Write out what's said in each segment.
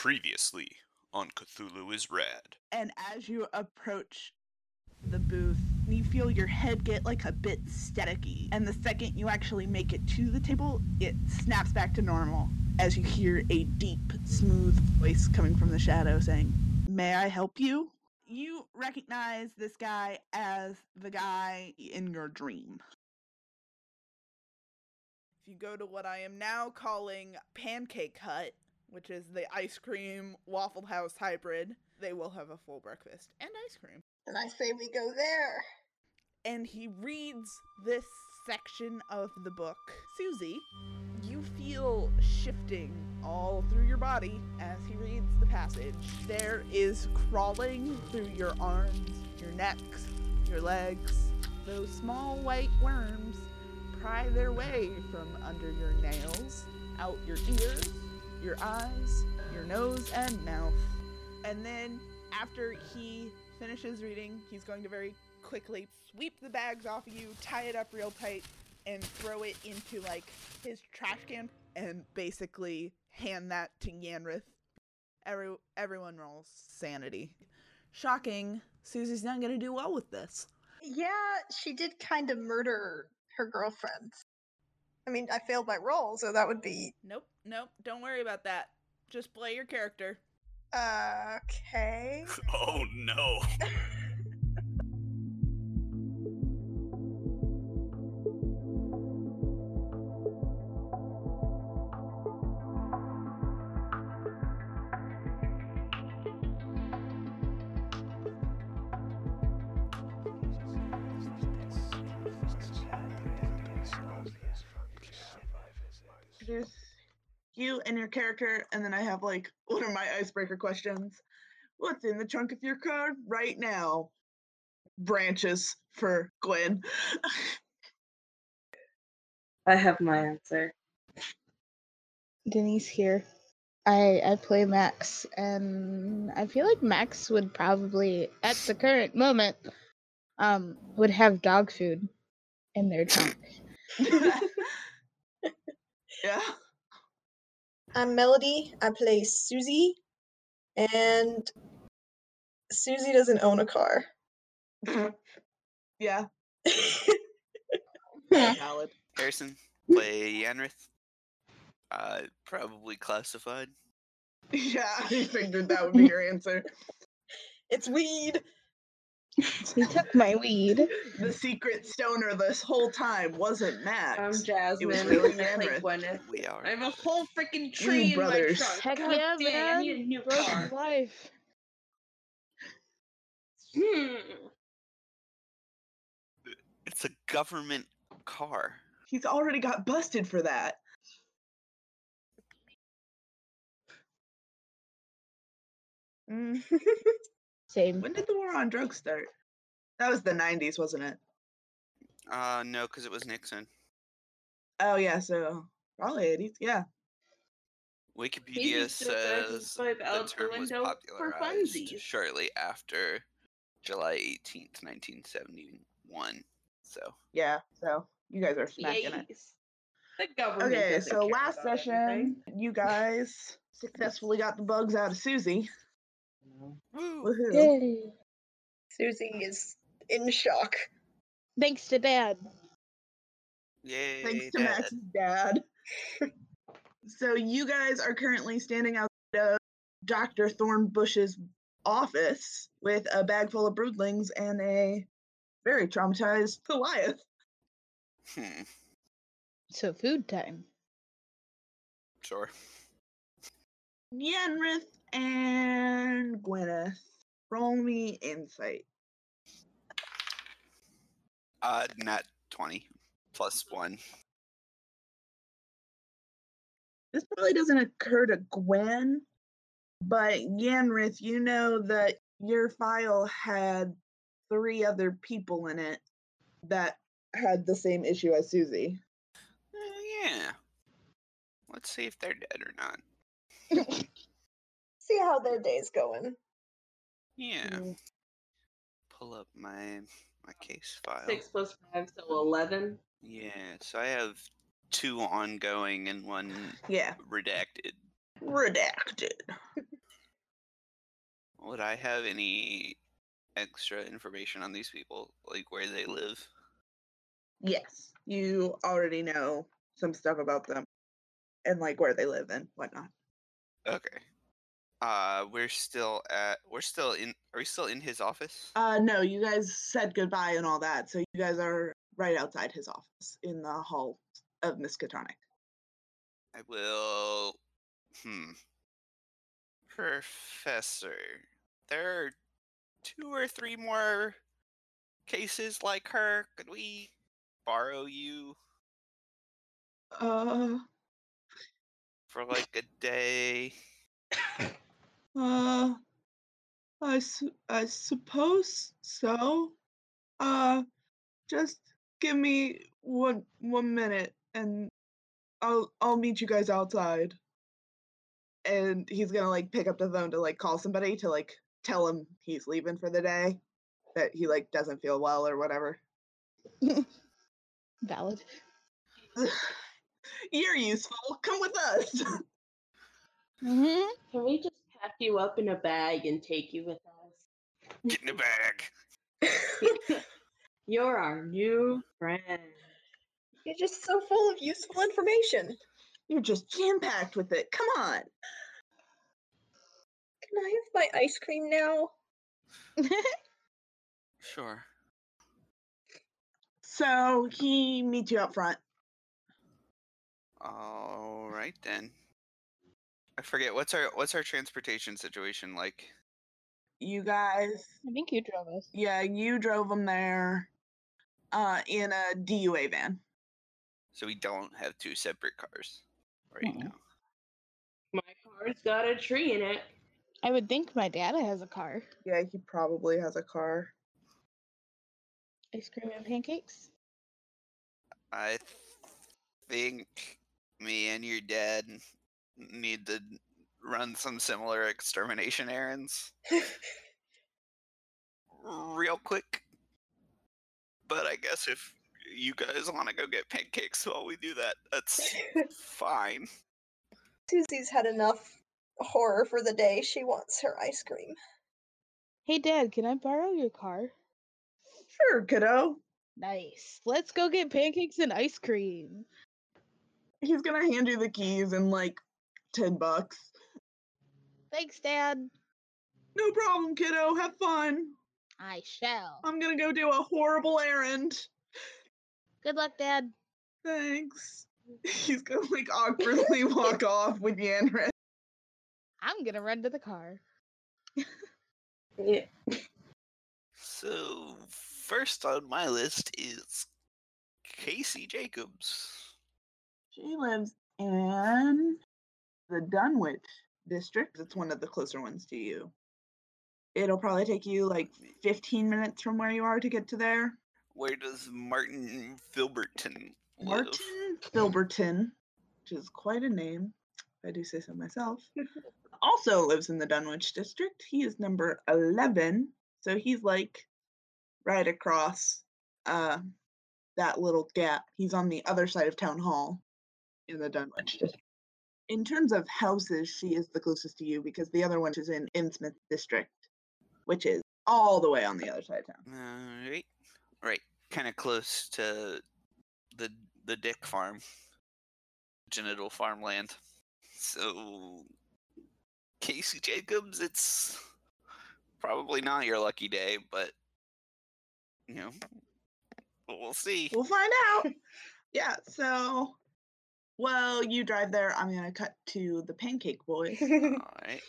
Previously on Cthulhu is Rad. And as you approach the booth, you feel your head get like a bit staticky. And the second you actually make it to the table, it snaps back to normal as you hear a deep, smooth voice coming from the shadow saying, May I help you? You recognize this guy as the guy in your dream. If you go to what I am now calling Pancake Hut, which is the ice cream Waffle House hybrid, they will have a full breakfast and ice cream. And I say we go there. And he reads this section of the book. Susie, you feel shifting all through your body as he reads the passage. There is crawling through your arms, your necks, your legs. Those small white worms pry their way from under your nails, out your ears, your eyes, your nose, and mouth. And then, after he finishes reading, he's going to very quickly sweep the bags off of you, tie it up real tight, and throw it into like his trash can and basically hand that to Yanrith. Every everyone rolls sanity. Shocking. Susie's not gonna do well with this. Yeah, she did kind of murder her girlfriends. I mean, I failed my roll, so that would be Nope, nope, don't worry about that. Just play your character. okay. Oh no. you and your character, and then I have like what are my icebreaker questions? What's in the trunk of your car right now? Branches for Gwen. I have my answer. Denise here. I I play Max, and I feel like Max would probably, at the current moment, um, would have dog food in their trunk. yeah. I'm Melody. I play Susie, and Susie doesn't own a car. yeah. Valid. Harrison, play Yanrith. Uh, probably classified. Yeah, I figured that would be your answer. it's weed. He took my weed. The secret stoner this whole time wasn't Max. I'm Jasmine. really I play Yanrith. Gwyneth. We are. I have a whole freaking tree in brothers. my trunk. Heck God yeah, dang, I man. need a new car. life. Hmm. It's a government car. He's already got busted for that. Mm. Same. When did the war on drugs start? That was the 90s, wasn't it? Uh, no, because it was Nixon. Oh, yeah, so probably 80s. Yeah. Wikipedia used to throw his says the term was popularized shortly after July 18th, 1971. So, Yeah, so you guys are smacking it. The government. Okay, so last session, anything. you guys successfully got the bugs out of Susie. Woo! Woohoo. Yay. Susie is in shock. Thanks to Dad. Yay! Thanks to Dad. Max's dad. so you guys are currently standing out of Dr. Thornbush's office with a bag full of broodlings and a very traumatized Goliath. Hmm, So food time. sure. Yanrith and Gwyneth. Roll me insight. Uh, not 20 plus 1. This probably doesn't occur to Gwen, but Yanrith, you know that your file had three other people in it that had the same issue as Susie. Uh, yeah. Let's see if they're dead or not. See how their day's going. Yeah. Mm. Pull up my my case file. Six plus five, so eleven. Yeah, so I have two ongoing and one Yeah, redacted. redacted. Would I have any extra information on these people, like where they live? Yes, you already know some stuff about them and like where they live and whatnot. Okay. Uh, we're still at. We're still in. Are we still in his office? Uh, no, you guys said goodbye and all that, so you guys are right outside his office in the hall of Miskatonic. I will. Hmm. Professor, there are two or three more cases like her. Could we borrow you Uh, for like a day? uh, I, su- I suppose so. Uh, just give me one one minute and I'll I'll meet you guys outside. And he's gonna like pick up the phone to like call somebody to like tell him he's leaving for the day, that he like doesn't feel well or whatever. Valid. You're useful. Come with us. hmm Can we just pack you up in a bag and take you with us? Get in the bag. You're our new friend. You're just so full of useful information. You're just jam packed with it. Come on. Can I have my ice cream now? Sure. So he meets you up front. All right then. I forget what's our what's our transportation situation like. You guys, I think you drove us. yeah, you drove them there uh, in a DUA van. So we don't have two separate cars right Mm-mm. now. My car's got a tree in it. I would think my dad has a car. Yeah, he probably has a car. Ice cream and pancakes. I think me and your dad need to run some similar extermination errands real quick. But I guess if you guys want to go get pancakes while we do that, that's fine. Susie's had enough horror for the day. She wants her ice cream. Hey, Dad, can I borrow your car? Sure, kiddo. Nice. Let's go get pancakes and ice cream. He's gonna hand you the keys and like ten bucks. Thanks, Dad. No problem, kiddo. Have fun. I shall. I'm gonna go do a horrible errand. Good luck, Dad. Thanks. He's gonna like awkwardly walk off with Yanrith. I'm gonna run to the car. Yeah. So, first on my list is Casey Jacobs. She lives in the Dunwich district. It's one of the closer ones to you. It'll probably take you like 15 minutes from where you are to get to there. Where does Martin Filberton live? Martin Filberton, which is quite a name, if I do say so myself, also lives in the Dunwich district. He is number 11, so he's like right across uh, that little gap. He's on the other side of Town Hall in the Dunwich district. In terms of houses, she is the closest to you because the other one is in Innsmouth district, which is all the way on the other side of town. Right, right, kind of close to the the Dick Farm, genital farmland. So, Casey Jacobs, it's probably not your lucky day, but you know, we'll see. We'll find out. yeah, so well, you drive there. I'm gonna cut to the pancake boys. All right.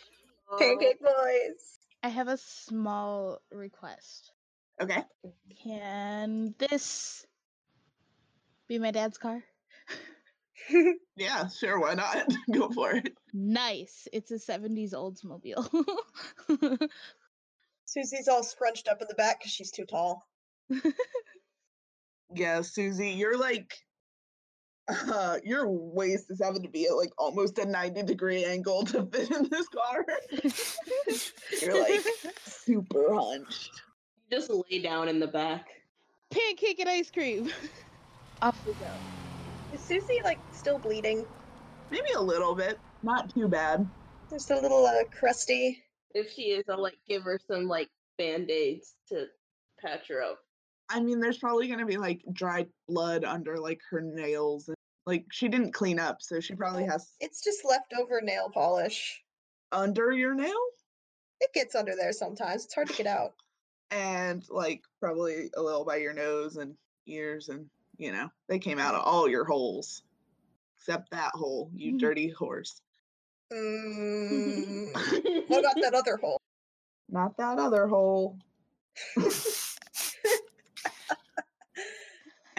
Pancake boys. I have a small request. Okay. Can this be my dad's car? Yeah, sure, why not? Go for it. Nice. It's a 70s Oldsmobile. Susie's all scrunched up in the back because she's too tall. Yeah, Susie, you're like uh, your waist is having to be at like almost a 90 degree angle to fit in this car. You're like super hunched. You Just lay down in the back. Pancake and ice cream. Off we go. Is Susie like still bleeding? Maybe a little bit. Not too bad. Just a little uh, crusty. If she is, I'll like give her some like band aids to patch her up. I mean, there's probably gonna be like dried blood under like her nails, and like she didn't clean up, so she probably has It's just leftover nail polish. under your nail It gets under there sometimes. It's hard to get out. and like probably a little by your nose and ears, and you know they came out of all your holes except that hole, you Mhm. dirty horse. Mm, what about that other hole? Not that other hole.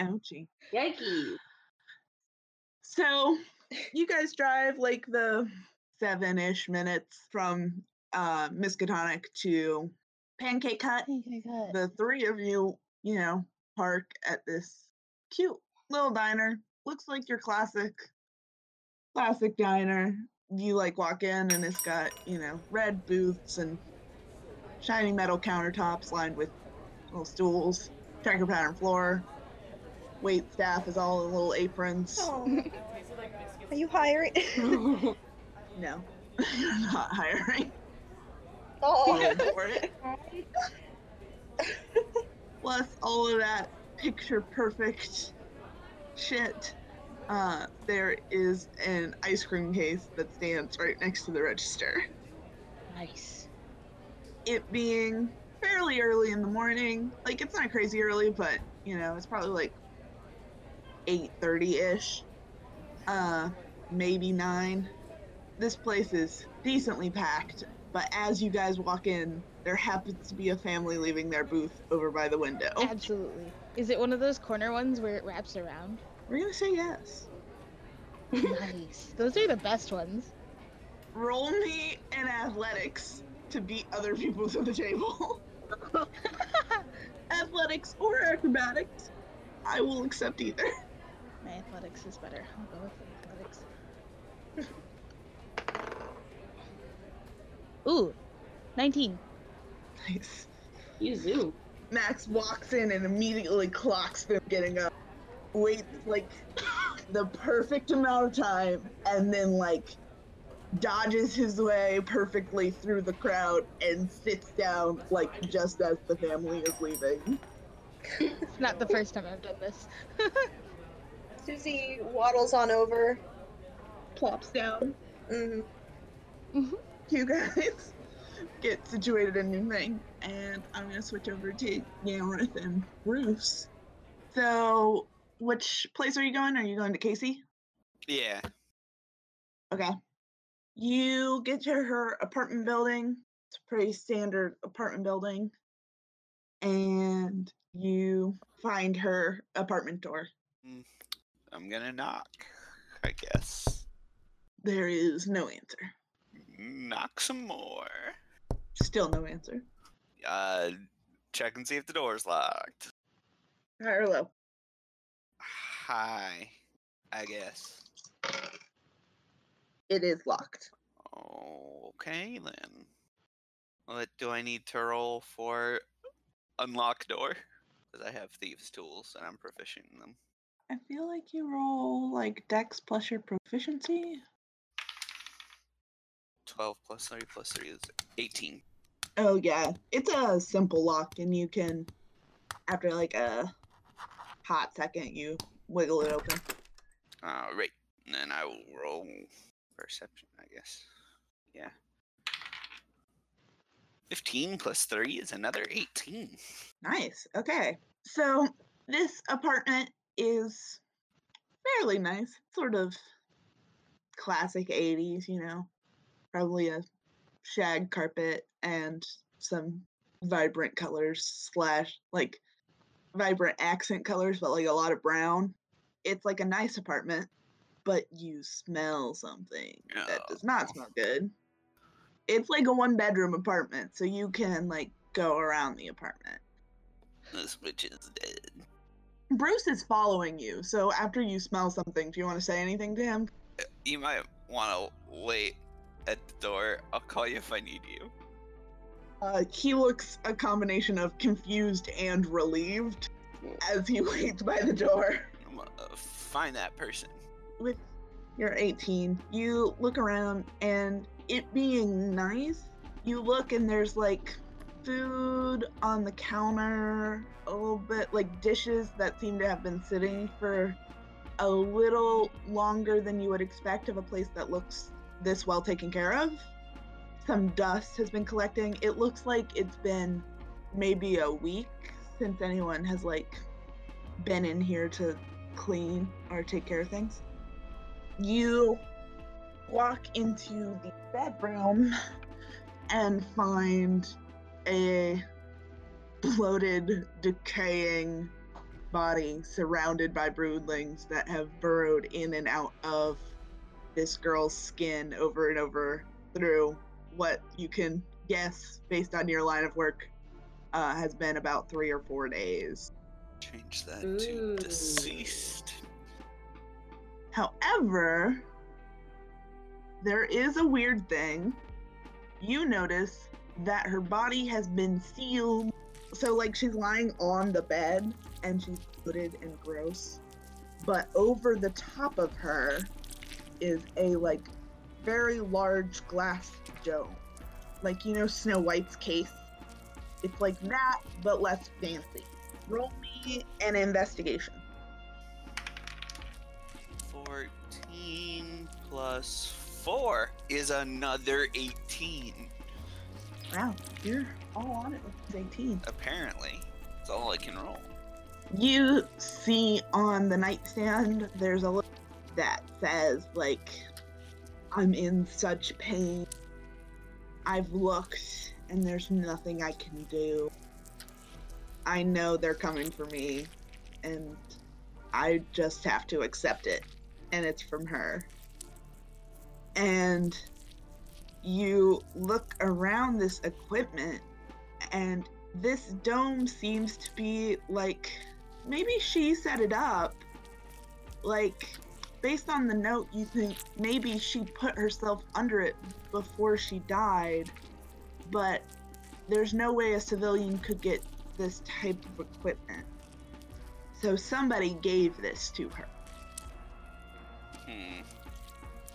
Ouchie. Yikes. So you guys drive like the seven ish minutes from uh Miskatonic to Pancake Hut. The three of you, you know, park at this cute little diner. Looks like your classic classic diner. You like walk in and it's got, you know, red booths and shiny metal countertops lined with little stools, checker pattern floor. Wait staff is all in little aprons. Oh. Are you hiring? No, you're not hiring. oh. Go for it. Plus all of that picture perfect shit. Uh, there is an ice cream case that stands right next to the register. Nice. It being fairly early in the morning, like it's not crazy early, but you know it's probably like eight thirty ish, uh, maybe nine. This place is decently packed, but as you guys walk in, there happens to be a family leaving their booth over by the window. Absolutely. Is it one of those corner ones where it wraps around? We're gonna say yes. nice. Those are the best ones. Roll me in athletics to beat other people to the table. athletics or acrobatics. I will accept either. My athletics is better. I'll go with athletics. Ooh, 19. Nice. You zoom. Max walks in and immediately clocks them getting up. Waits like the perfect amount of time and then like dodges his way perfectly through the crowd and sits down like just as the family is leaving. It's not the first time I've done this. Susie waddles on over. Plops down. Mm, You guys get situated in your thing, and I'm gonna switch over to Gareth and Bruce. So, which place are you going? Are you going to Casey? Yeah. Okay. You get to her apartment building. It's a pretty standard apartment building. And you find her apartment door. I'm gonna knock. I guess. There is no answer. Knock some more. Still no answer. Uh, check and see if the door's locked. High or low? Hi. I guess. It is locked. Okay then. What do I need to roll for unlock door? Because I have thieves' tools and I'm proficient in them. I feel like you roll like dex plus your proficiency. 12 plus 3 plus 3 is 18. Oh yeah, it's a simple lock, and you can, after like a hot second, you wiggle it open. Ah, Alright. And then I will roll perception, I guess. Yeah. 15 plus 3 is another 18. Nice. Okay. So this apartment is fairly nice, sort of classic 80s, you know. Probably a shag carpet and some vibrant colors slash like vibrant accent colors, but like a lot of brown. It's like a nice apartment, but you smell something that does not Oh. smell good. It's like a one bedroom apartment, so you can like go around the apartment. This witch is dead. Bruce is following you, so after you smell something, do you want to say anything to him? You might want to wait at the door. I'll call you if I need you. Uh, he looks a combination of confused and relieved as he waits by the door. I'm gonna uh, find that person. With your 18, you look around, and it being nice, You look and there's like food on the counter, a little bit like dishes that seem to have been sitting for a little longer than you would expect of a place that looks this well taken care of. Some dust has been collecting. It looks like it's been maybe a week since anyone has like been in here to clean or take care of things. You walk into the bedroom and find a bloated, decaying body surrounded by broodlings that have burrowed in and out of this girl's skin over and over through what you can guess based on your line of work uh, has been about three or four days. Change that Ooh. to deceased. However, there is a weird thing. You notice that her body has been sealed. So, like, she's lying on the bed and she's bloated and gross. But over the top of her is a, like, very large glass dome. Like, you know, Snow White's case? It's like that, but less fancy. Roll me an investigation. 14 plus 4 is another 18. Wow, you're all on it with 18. Apparently. it's all I can roll. You see on the nightstand, there's a little that says, like, I'm in such pain. I've looked and there's nothing I can do. I know they're coming for me and I just have to accept it. And it's from her. And you look around this equipment and this dome seems to be like maybe she set it up. Like, based on the note, you think maybe she put herself under it before she died, but there's no way a civilian could get this type of equipment. So somebody gave this to her. Hmm.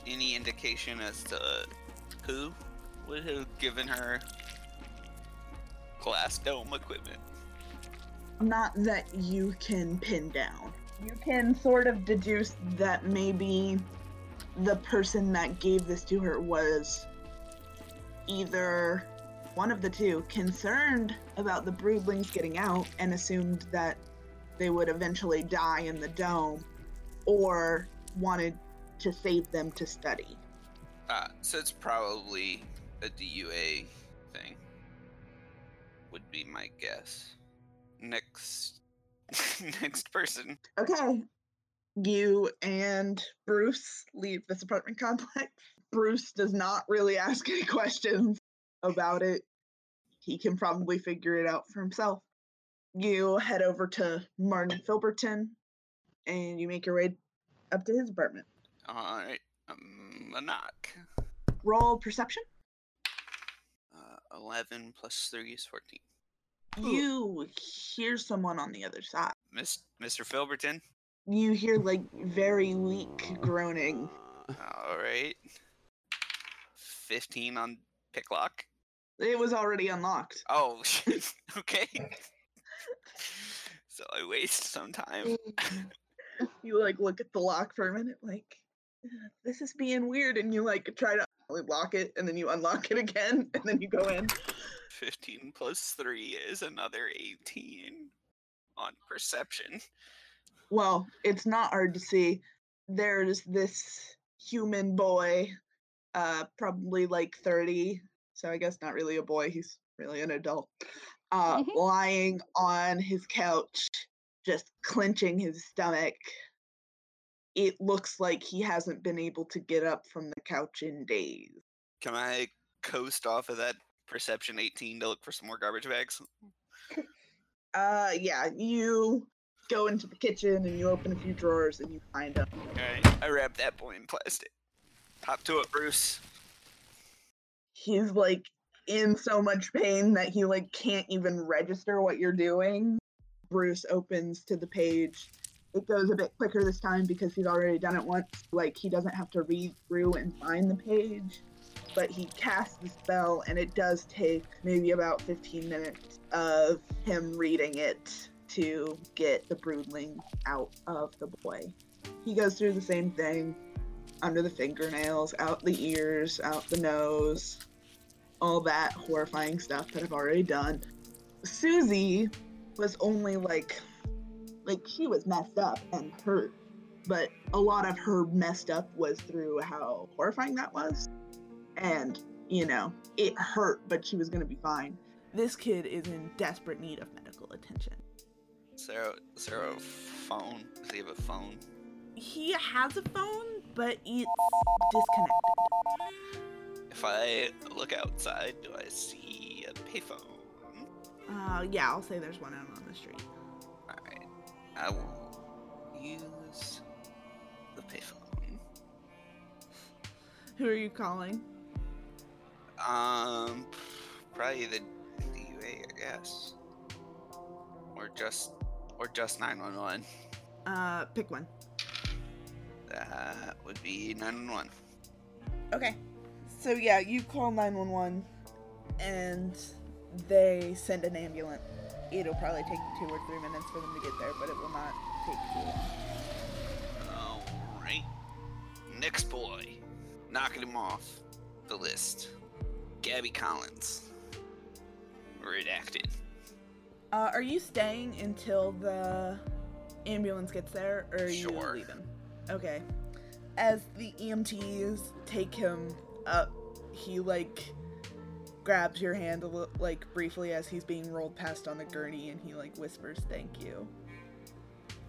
Any indication as to who would have given her glass dome equipment? Not that you can pin down. You can sort of deduce that maybe the person that gave this to her was either one of the two concerned about the broodlings getting out and assumed that they would eventually die in the dome or wanted to save them to study. Uh, so it's probably a DUA thing. Would be my guess. Next, next person. Okay. You and Bruce leave this apartment complex. Bruce does not really ask any questions about it. He can probably figure it out for himself. You head over to Martin Filberton and you make your way up to his apartment. All right, a knock. Roll perception. Uh, Eleven plus three is fourteen. You hear someone on the other side. Miss, Mr. Filberton. You hear like very weak groaning. All right. Fifteen on picklock. It was already unlocked. Oh, shit. okay. so I waste some time. you like look at the lock for a minute like "Uh, this is being weird and you like try to lock it and then you unlock it again and then you go in 15 plus 3 is another 18 on perception. well it's not hard to see there's this human boy uh probably like 30 so i guess not really a boy he's really an adult uh Mhm. lying on his couch just clenching his stomach it looks like he hasn't been able to get up from the couch in days Can I coast off of that perception 18 to look for some more garbage bags? Uh, yeah, you go into the kitchen and you open a few drawers and you find them. Okay, I wrap that boy in plastic. Hop to it, Bruce. He's like in so much pain that he like can't even register what you're doing. Bruce opens to the page. It goes a bit quicker this time because he's already done it once. Like he doesn't have to read through and find the page. but he casts the spell, and it does take maybe about 15 minutes of him reading it to get the broodling out of the boy. He goes through the same thing under the fingernails, out the ears, out the nose, all that horrifying stuff that I've already done. Susie was only like, like she was messed up and hurt, but a lot of her messed up was through how horrifying that was. And, you know, it hurt, but she was gonna be fine. This kid is in desperate need of medical attention. Is there, is there a phone? Does he have a phone? He has a phone, but it's disconnected. If I look outside, do I see a payphone? Uh, yeah, I'll say there's one out on the street. I will use the payphone. Who are you calling? Um, probably the DUA, I guess. Or just, or just 911. Uh, pick one. That would be 911. Okay. So yeah, you call 911 and they send an ambulance. It'll probably take two or three minutes for them to get there, but it will not take too long. Alright. Next boy. Knocking him off the list. Gabby Collins. Redacted. Uh, are you staying until the ambulance gets there, or are you Sure. leaving? Okay. As the EMTs take him up, he like grabs your hand a li- like briefly as he's being rolled past on the gurney, and he like whispers, "Thank you,"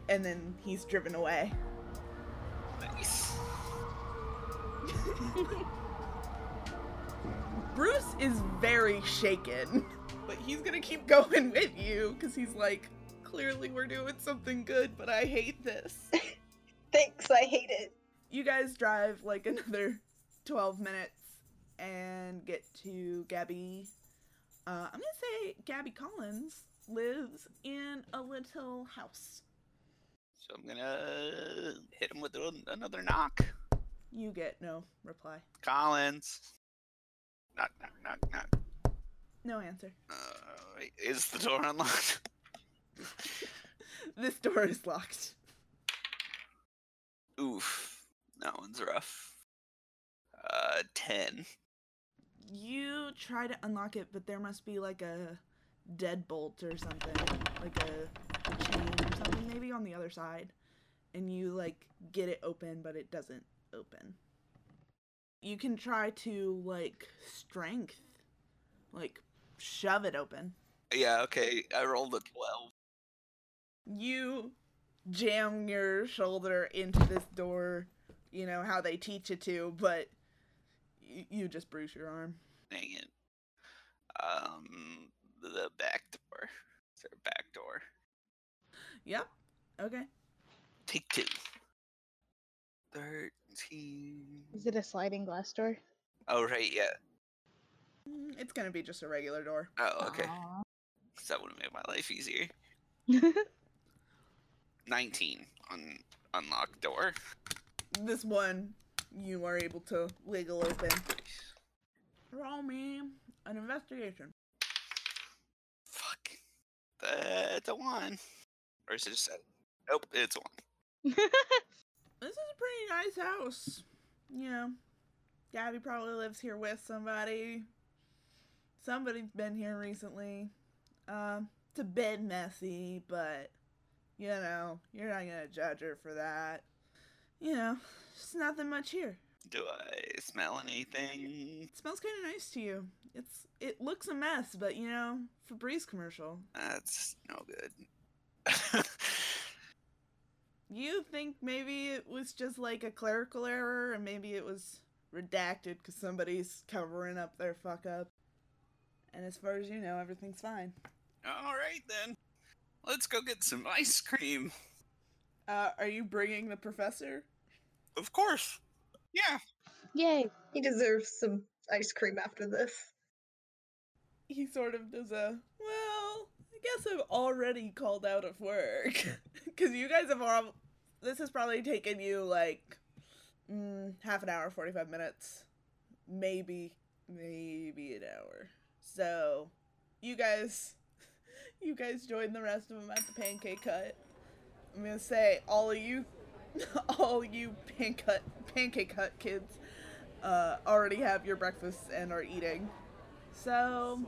and then he's driven away. Nice. Bruce is very shaken, but he's gonna keep going with you because he's like, clearly we're doing something good, but I hate this. Thanks, I hate it. you guys drive like another 12 minutes and get to Gabby. Uh, I'm gonna say Gabby Collins lives in a little house. So I'm gonna hit him with another knock. You get no reply. Collins. Knock, knock, knock, knock. No answer. Uh, is the door unlocked? this door is locked. Oof. That one's rough. Uh, 10. You try to unlock it, but there must be like a deadbolt or something, like a, a chain or something, maybe on the other side. And you like get it open, but it doesn't open. You can try to like strength, like shove it open. Yeah, okay. I rolled a 12. You jam your shoulder into this door, you know how they teach you to, but y- you just bruise your arm. Dang it. Um, the back door. Is there a back door? Yep. Okay. Take two. 13. Is it a sliding glass door? Oh, right, yeah. Mm, It's gonna be just a regular door. Oh, okay. Aw. 'Cause that would have made my life easier. 19 on unlock door. This one you are able to wiggle open. Roll me an investigation. Fuck. That's a one. Or is it just a. Nope, it's a one. This is a pretty nice house. You know, Gabby probably lives here with somebody. Somebody's been here recently. Um, it's a bit messy, but you know, you're not gonna judge her for that. You know, just nothing much here. Do I smell anything? It smells kind of nice to you. It's it looks a mess, but you know, Febreze commercial. That's no good. You think maybe it was just like a clerical error, and maybe it was redacted because somebody's covering up their fuck up. And as far as you know, everything's fine. Alright then. Let's go get some ice cream. Uh, are you bringing the professor? Of course. Yeah. Yay. He deserves some ice cream after this. He sort of does a well. I guess I've already called out of work because you guys have all. This has probably taken you like mm, half an hour, forty-five minutes, maybe maybe an hour. So, you guys you guys join the rest of them at the pancake hut. I'm going to say all of you all you pancake hut, pancake hut kids uh, already have your breakfast and are eating. So,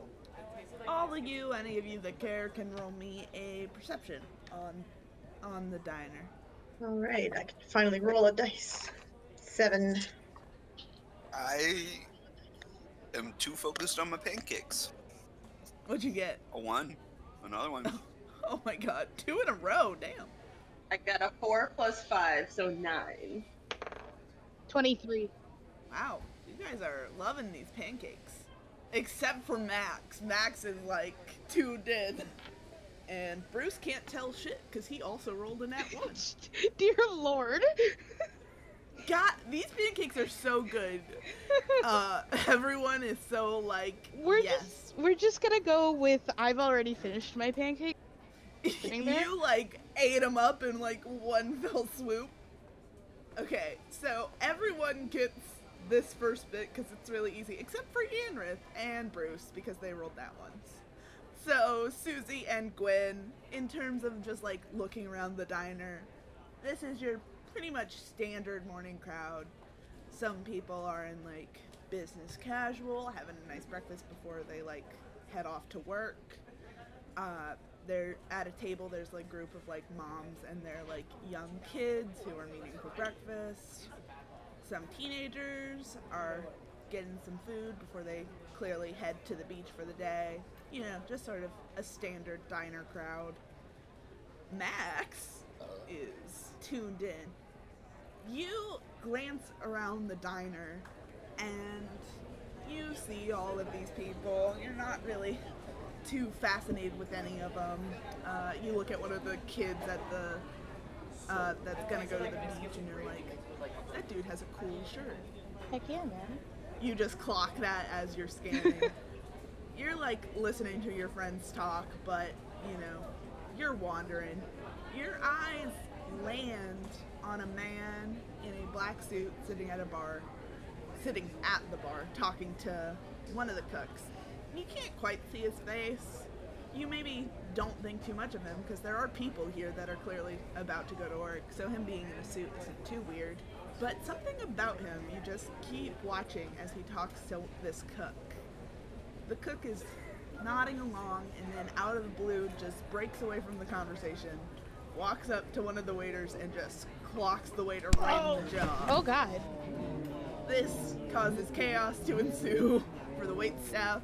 all of you, any of you that care, can roll me a perception on on the diner. All right, I can finally roll a dice. Seven. I am too focused on my pancakes. What'd you get? A one, another one. Oh my god, two in a row, damn. I got a four plus five, so nine. 23. Wow, you guys are loving these pancakes. Except for Max. Max is like tuned in. And Bruce can't tell shit because he also rolled a nat one. Dear Lord. God, these pancakes are so good. Uh, everyone is so like, We're yes. just we're just gonna go with I've already finished my pancake. You like ate them up in like one fell swoop. Okay, so everyone gets this first bit because it's really easy, except for Yanrith and Bruce because they rolled that once. So Susie and Gwen, in terms of just like looking around the diner, this is your pretty much standard morning crowd. Some people are in like business casual, having a nice breakfast before they like head off to work. Uh, they're at a table. There's like group of like moms and their like young kids who are meeting for breakfast. Some teenagers are getting some food before they clearly head to the beach for the day. You know, just sort of a standard diner crowd. Max is tuned in. You glance around the diner and you see all of these people. You're not really too fascinated with any of them. Uh, you look at one of the kids at the uh, that's gonna go to the beach, and you're like, that dude has a cool shirt. Heck yeah, man. You just clock that as you're scanning. you're like listening to your friends talk, but you know, you're wandering. Your eyes land on a man in a black suit sitting at a bar, sitting at the bar, talking to one of the cooks. You can't quite see his face. You maybe don't think too much of him because there are people here that are clearly about to go to work, so him being in a suit isn't too weird. But something about him, you just keep watching as he talks to this cook. The cook is nodding along and then out of the blue just breaks away from the conversation, walks up to one of the waiters and just clocks the waiter right in the jaw. Oh, oh god. This causes chaos to ensue for the wait staff,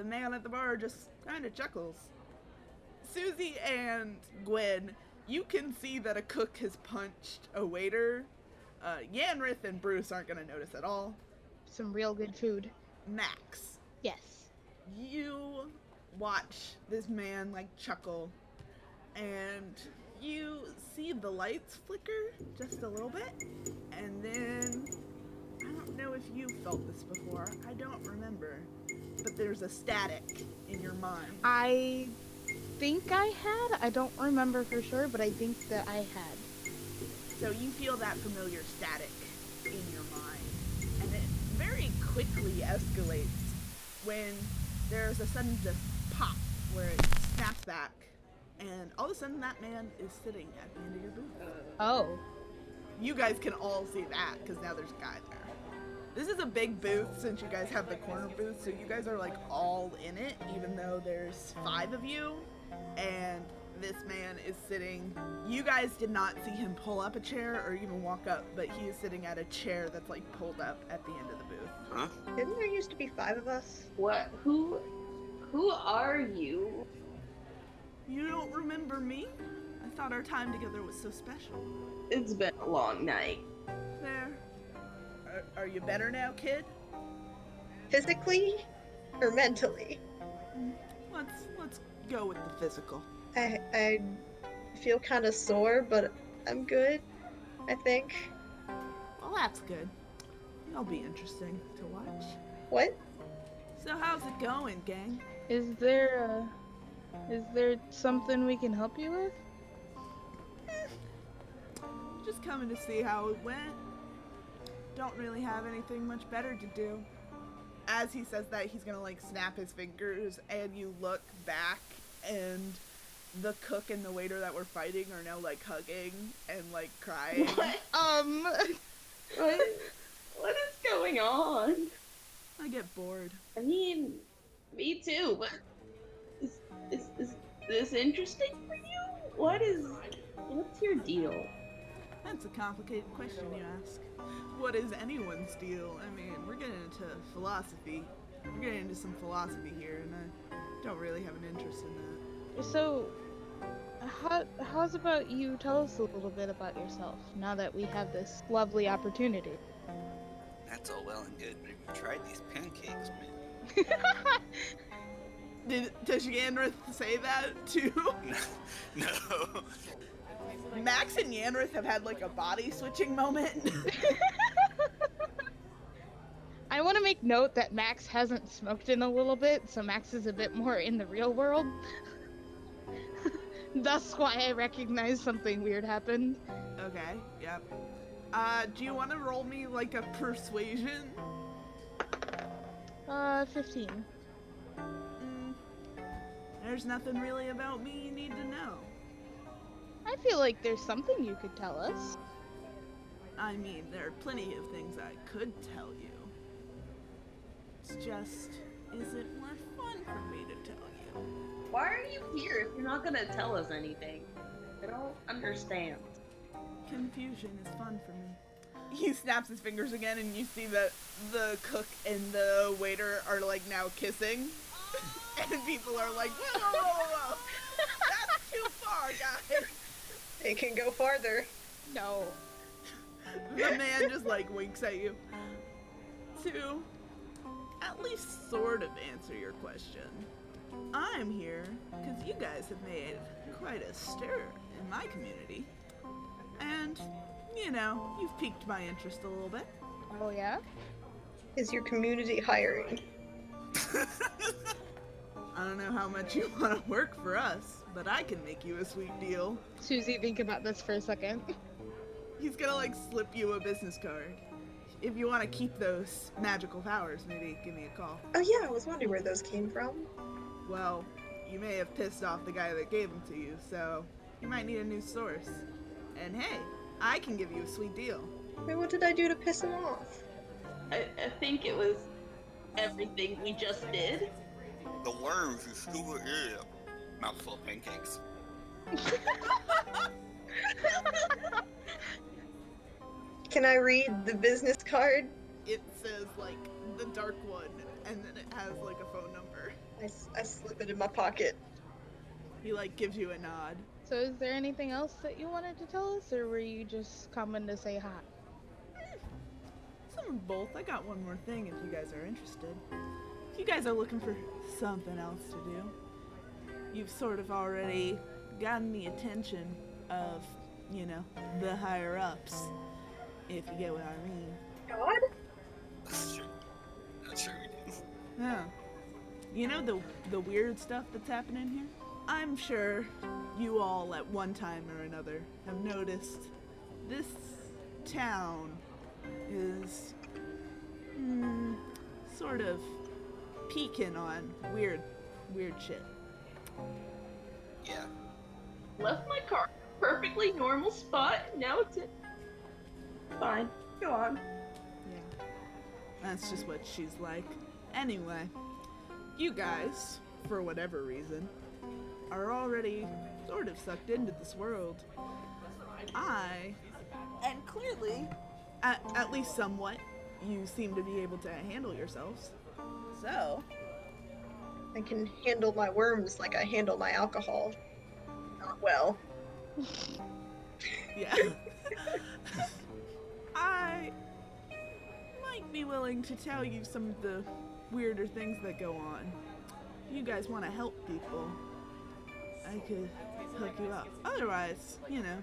the man at the bar just kind of chuckles. Susie and Gwen, you can see that a cook has punched a waiter. Uh, Yanrith and Bruce aren't going to notice at all. Some real good food. Max, Yes. you watch this man like chuckle, and you see the lights flicker just a little bit, and then I don't know if you felt this before. I don't remember, but there's a static in your mind. I think I had. I don't remember for sure, but I think that I had. So you feel that familiar static in your mind, and it very quickly escalates when there's a sudden just pop where it snaps back, and all of a sudden that man is sitting at the end of your booth. Oh. You guys can all see that because now there's a guy there. This is a big booth since you guys have the corner booth, so you guys are like all in it, even though there's five of you, and this man is sitting. You guys did not see him pull up a chair or even walk up, but he is sitting at a chair that's like pulled up at the end of the booth. Huh? Didn't there used to be five of us? What? Who? Who are you? You don't remember me? I thought our time together was so special. It's been a long night. There. Are, are you better now, kid? Physically or mentally? Let's let's go with the physical. I I feel kind of sore, but I'm good. I think. Well, that's good. That'll be interesting to watch. What? So how's it going, gang? Is there uh is there something we can help you with? Just coming to see how it went. Don't really have anything much better to do. As he says that, he's gonna like snap his fingers, and you look back, and the cook and the waiter that were fighting are now like hugging and like crying. What? Um, What? What is going on? I get bored. I mean, me too, but is, is, is this interesting for you? What is. What's your deal? That's a complicated question you ask. What is anyone's deal? I mean, we're getting into philosophy. We're getting into some philosophy here, and I don't really have an interest in that. so how how's about you tell us a little bit about yourself now that we have this lovely opportunity? That's all well and good, but have you tried these pancakes, man? Did does Yanrith say that too? no. Max and Yanrith have had like a body switching moment. I want to make note that Max hasn't smoked in a little bit, so Max is a bit more in the real world. Thus why I recognize something weird happened. okay, yep. Uh, do you want to roll me like a persuasion? Uh, 15. Mm, there's nothing really about me you need to know. I feel like there's something you could tell us. I mean, there are plenty of things I could tell you. It's just, is it more fun for me to tell you? Why are you here if you're not gonna tell us anything? I don't understand. Confusion is fun for me. He snaps his fingers again, and you see that the cook and the waiter are like now kissing, and people are like, "Whoa, whoa, whoa, whoa. that's too far, guys." It can go farther. No. The man just like winks at you. To at least sort of answer your question, I'm here because you guys have made quite a stir in my community. And, you know, you've piqued my interest a little bit. Oh yeah? Is your community hiring? I don't know how much you want to work for us, but I can make you a sweet deal. Susie, think about this for a second. He's gonna like slip you a business card. If you want to keep those magical powers, maybe give me a call. Oh yeah, I was wondering where those came from. Well, you may have pissed off the guy that gave them to you, so you might need a new source. And hey, I can give you a sweet deal. Wait, what did I do to piss him off? I, I think it was everything we just did. The worms is stupid ear. Mouthful of pancakes. Can I read the business card? It says like the dark one, and then it has like a phone number. I, I slip it in my pocket. He like gives you a nod. So is there anything else that you wanted to tell us, or were you just coming to say hi? Eh, some of both. I got one more thing if you guys are interested. If you guys are looking for something else to do, you've sort of already gotten the attention of, you know, the higher ups. If you get what I mean. God? That's true. That's true. Yeah. You know the the weird stuff that's happening here? I'm sure you all at one time or another have noticed this town is mm, sort of peeking on weird weird shit. Yeah. Left my car perfectly normal spot. Now it's in. Fine. Go on. Yeah. That's just what she's like. Anyway, you guys, for whatever reason, are already sort of sucked into this world. I, and clearly, at, at least somewhat, you seem to be able to handle yourselves. So, I can handle my worms like I handle my alcohol. Not well. yeah. I might be willing to tell you some of the weirder things that go on. You guys want to help people. I could hook you up. Otherwise, you know,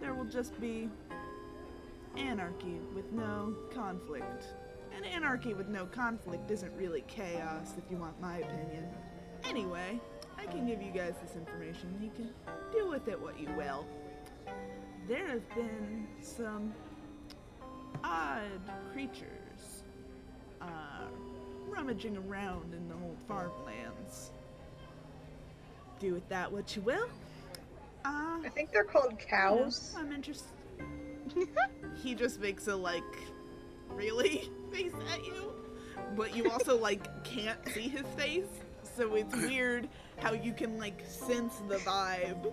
there will just be anarchy with no conflict. And anarchy with no conflict isn't really chaos, if you want my opinion. Anyway, I can give you guys this information. You can do with it what you will. There have been some odd creatures uh, rummaging around in the old farmlands. Do with that what you will. Uh, I think they're called cows. I'm interested. he just makes a like, really face at you, but you also like can't see his face, so it's weird how you can like sense the vibe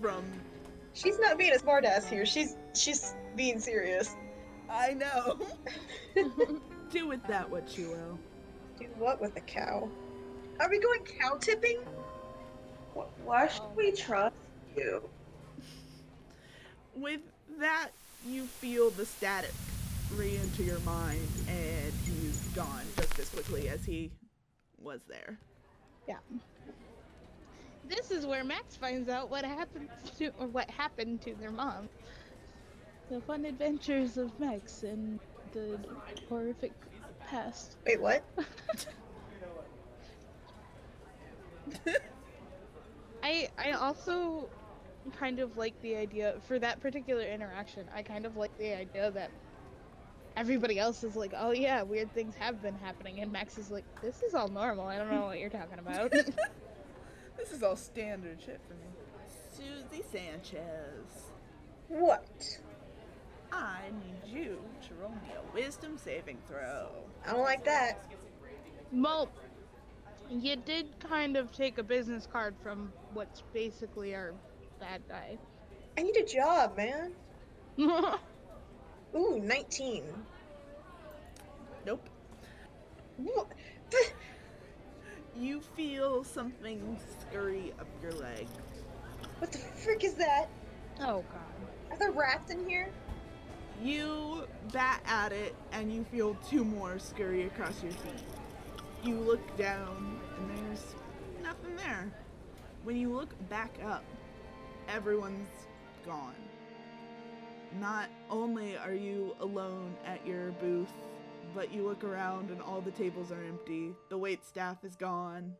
from. She's not being a smartass here. She's she's being serious. I know. Do with that what you will. Do what with a cow? Are we going cow tipping? Wh- Why should we oh, trust you? With that, you feel the static re-enter your mind, and he's gone just as quickly as he was there. Yeah. This is where Max finds out what happened to or what happened to their mom. The fun adventures of Max and the horrific past. Wait, what? I I also kind of like the idea for that particular interaction. I kind of like the idea that everybody else is like, "Oh yeah, weird things have been happening," and Max is like, "This is all normal. I don't know what you're talking about." This is all standard shit for me. Susie Sanchez, What? I need you to roll me a wisdom saving throw. I don't like that. well, you did kind of take a business card from what's basically our bad guy. I need a job, man. Ooh, 19. Nope. What? You feel something scurry up your leg. What the frick is that? oh god. Are there rats in here? You bat at it and you feel two more scurry across your feet. You look down and there's nothing there. When you look back up, everyone's gone. Not only are you alone at your booth, but you look around and all the tables are empty. The wait staff is gone.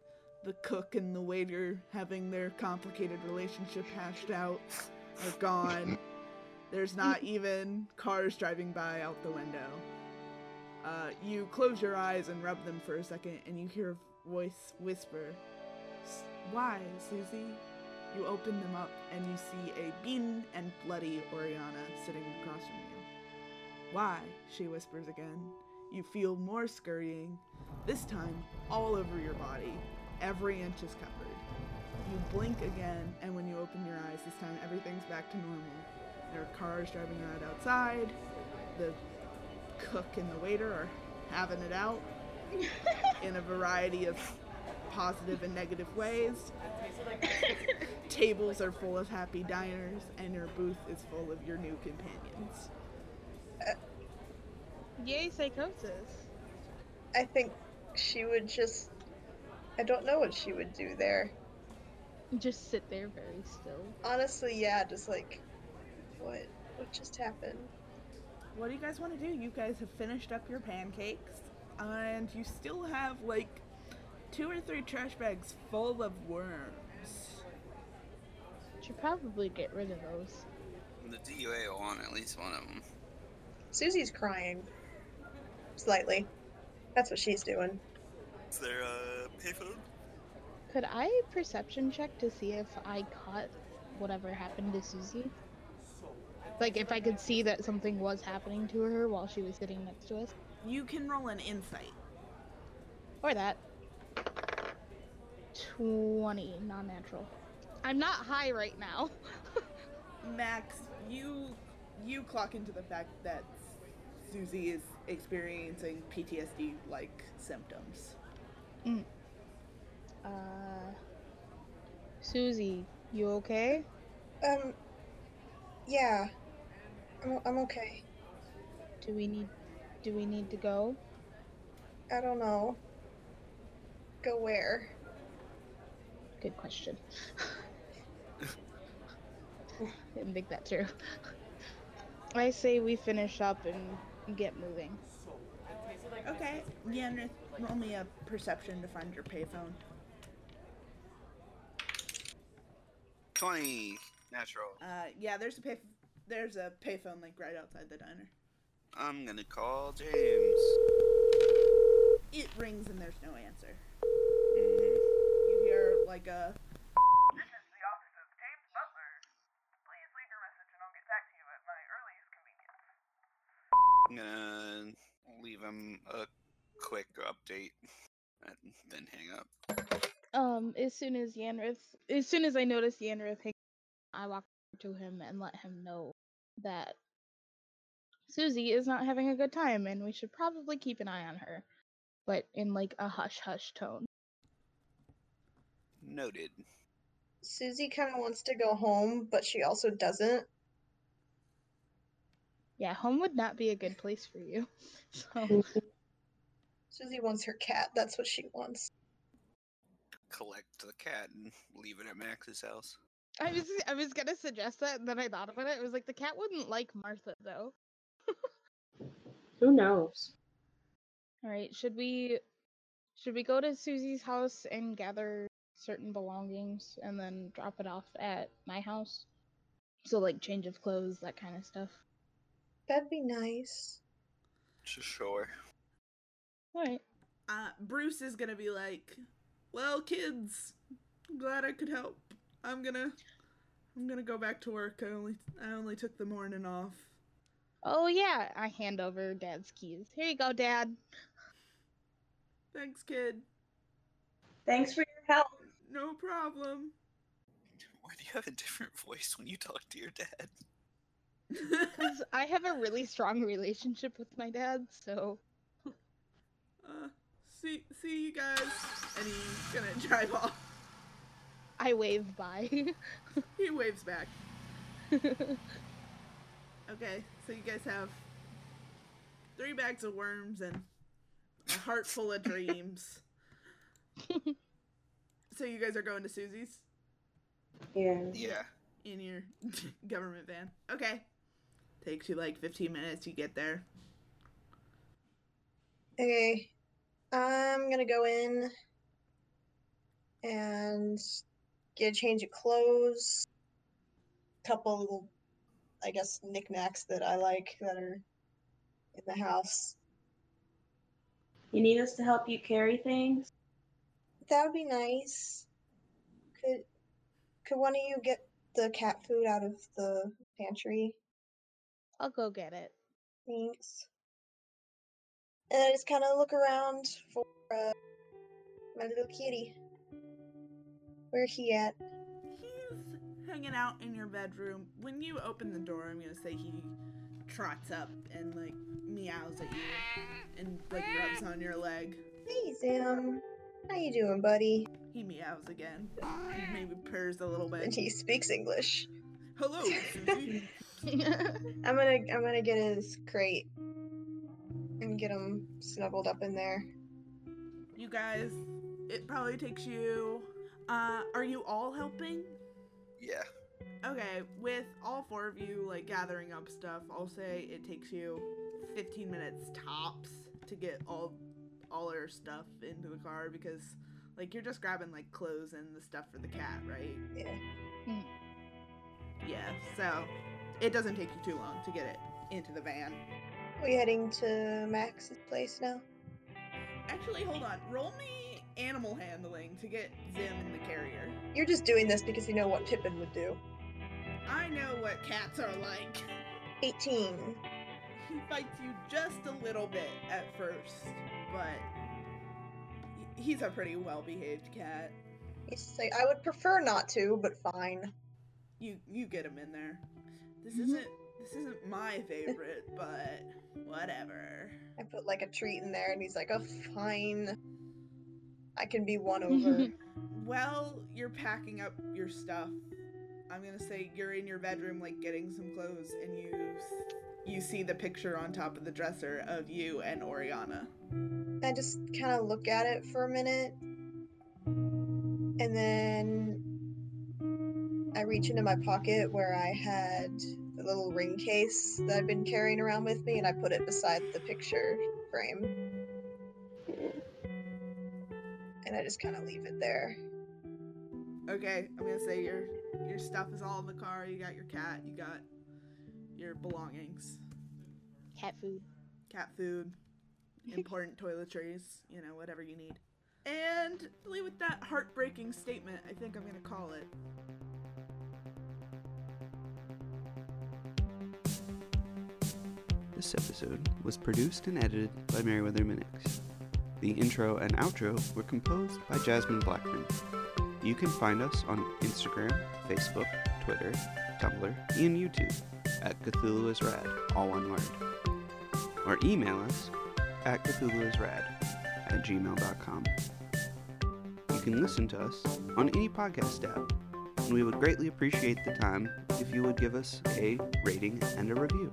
The cook and the waiter having their complicated relationship hashed out are gone. There's not even cars driving by out the window. Uh, you close your eyes and rub them for a second, and you hear a voice whisper, "S- Why, Susie? You open them up, and you see a beaten and bloody Oriana sitting across from you. Why? She whispers again. You feel more scurrying, this time all over your body. Every inch is covered. You blink again, and when you open your eyes, this time everything's back to normal. There are cars driving around outside. The cook and the waiter are having it out in a variety of positive and negative ways. Tables are full of happy diners, and your booth is full of your new companions. Uh, yay, psychosis. I think she would just. I don't know what she would do there. Just sit there very still. Honestly, yeah, just like. What? What just happened? What do you guys want to do? You guys have finished up your pancakes, and you still have like two or three trash bags full of worms. Should probably get rid of those. The DUA will want at least one of them. Susie's crying. Slightly. That's what she's doing. Is there a payphone? Could I perception check to see if I caught whatever happened to Susie? Like if I could see that something was happening to her while she was sitting next to us? You can roll an insight. Or that. 20, non natural. I'm not high right now. Max, you you clock into the fact that Susie is experiencing PTSD like symptoms. Uh. Susie, you okay? Um. Yeah. I'm, I'm okay. Do we need. Do we need to go? I don't know. Go where? Good question. Didn't think that through. I say we finish up and get moving. Okay, Yanrith, roll me a perception to find your payphone. 20 natural. Uh, yeah, there's a pay there's a payphone like right outside the diner. I'm gonna call James. It rings and there's no answer. Mm, You hear like a This is the office of James Butler. Please leave your message and I'll get back to you at my earliest convenience. I'm gonna leave him a quick update and then hang up. Um, as soon as Yanrith, as soon as I notice Yanrith, hang- I walk to him and let him know that Susie is not having a good time and we should probably keep an eye on her, but in like a hush hush tone. Noted. Susie kind of wants to go home, but she also doesn't. Yeah, home would not be a good place for you. So Susie wants her cat. That's what she wants. Collect the cat and leave it at Max's house. I was I was gonna suggest that, and then I thought about it. It was like the cat wouldn't like Martha though. Who knows? All right, should we should we go to Susie's house and gather certain belongings and then drop it off at my house? So like change of clothes, that kind of stuff. That'd be nice. Sure. All right. uh, Bruce is gonna be like, "Well, kids, I'm glad I could help. I'm gonna, I'm gonna go back to work. I only, I only took the morning off. Oh yeah, I hand over Dad's keys. Here you go, Dad. Thanks, kid. Thanks for your help. No problem." Why do you have a different voice when you talk to your dad? Cause I have a really strong relationship with my dad, so uh, see, see you guys. And he's gonna drive off. I wave bye. He waves back. Okay, so you guys have three bags of worms and a heart full of dreams. so you guys are going to Susie's Yeah. Yeah. in your government van. Okay. Takes you like 15 minutes to get there. Okay. I'm gonna go in and get a change of clothes. Couple little, I guess, knickknacks that I like that are in the house. You need us to help you carry things? That would be nice. Could could one of you get the cat food out of the pantry? I'll go get it. Thanks. And I just kind of look around for uh, my little kitty. Where he at? He's hanging out in your bedroom. When you open the door, I'm gonna say he trots up and like meows at you and like rubs on your leg. Hey, Sam. How you doing, buddy? He meows again. He maybe purrs a little bit. And he speaks English. Hello, Susie. I'm gonna I'm gonna get his crate and get him snuggled up in there. you guys, it probably takes you. Uh, are you all helping? Yeah. Okay, with all four of you like gathering up stuff, I'll say it takes you 15 minutes tops to get all all your stuff into the car because like you're just grabbing like clothes and the stuff for the cat, right? Yeah. Yeah, so it doesn't take you too long to get it into the van. We heading to Max's place now? Actually, hold on. Roll me animal handling to get Zim in the carrier. You're just doing this because you know what Pippin would do. I know what cats are like. 18. He fights you just a little bit at first, but he's a pretty well-behaved cat. He's like, I would prefer not to, but fine. You you get him in there. This Mhm. isn't this isn't my favorite, but whatever. I put like a treat in there, and he's like, oh, fine. I can be won over. Well, you're packing up your stuff. I'm gonna say you're in your bedroom, like getting some clothes, and you you see the picture on top of the dresser of you and Oriana. I just kind of look at it for a minute. And then I reach into my pocket where I had the little ring case that I've been carrying around with me and I put it beside the picture frame. And I just kind of leave it there. Okay, I'm gonna say your your stuff is all in the car. You got your cat. You got your belongings. Cat food. cat food, important toiletries, you know, whatever you need. And really with that heartbreaking statement, I think I'm gonna call it. This episode was produced and edited by Meriwether Minix. The intro and outro were composed by Jasmine Blackman. You can find us on Instagram, Facebook, Twitter, Tumblr, and YouTube at Cthulhu is Rad, all one word. Or email us at CthulhuIsRad at gmail.com. You can listen to us on any podcast app, and we would greatly appreciate the time if you would give us a rating and a review.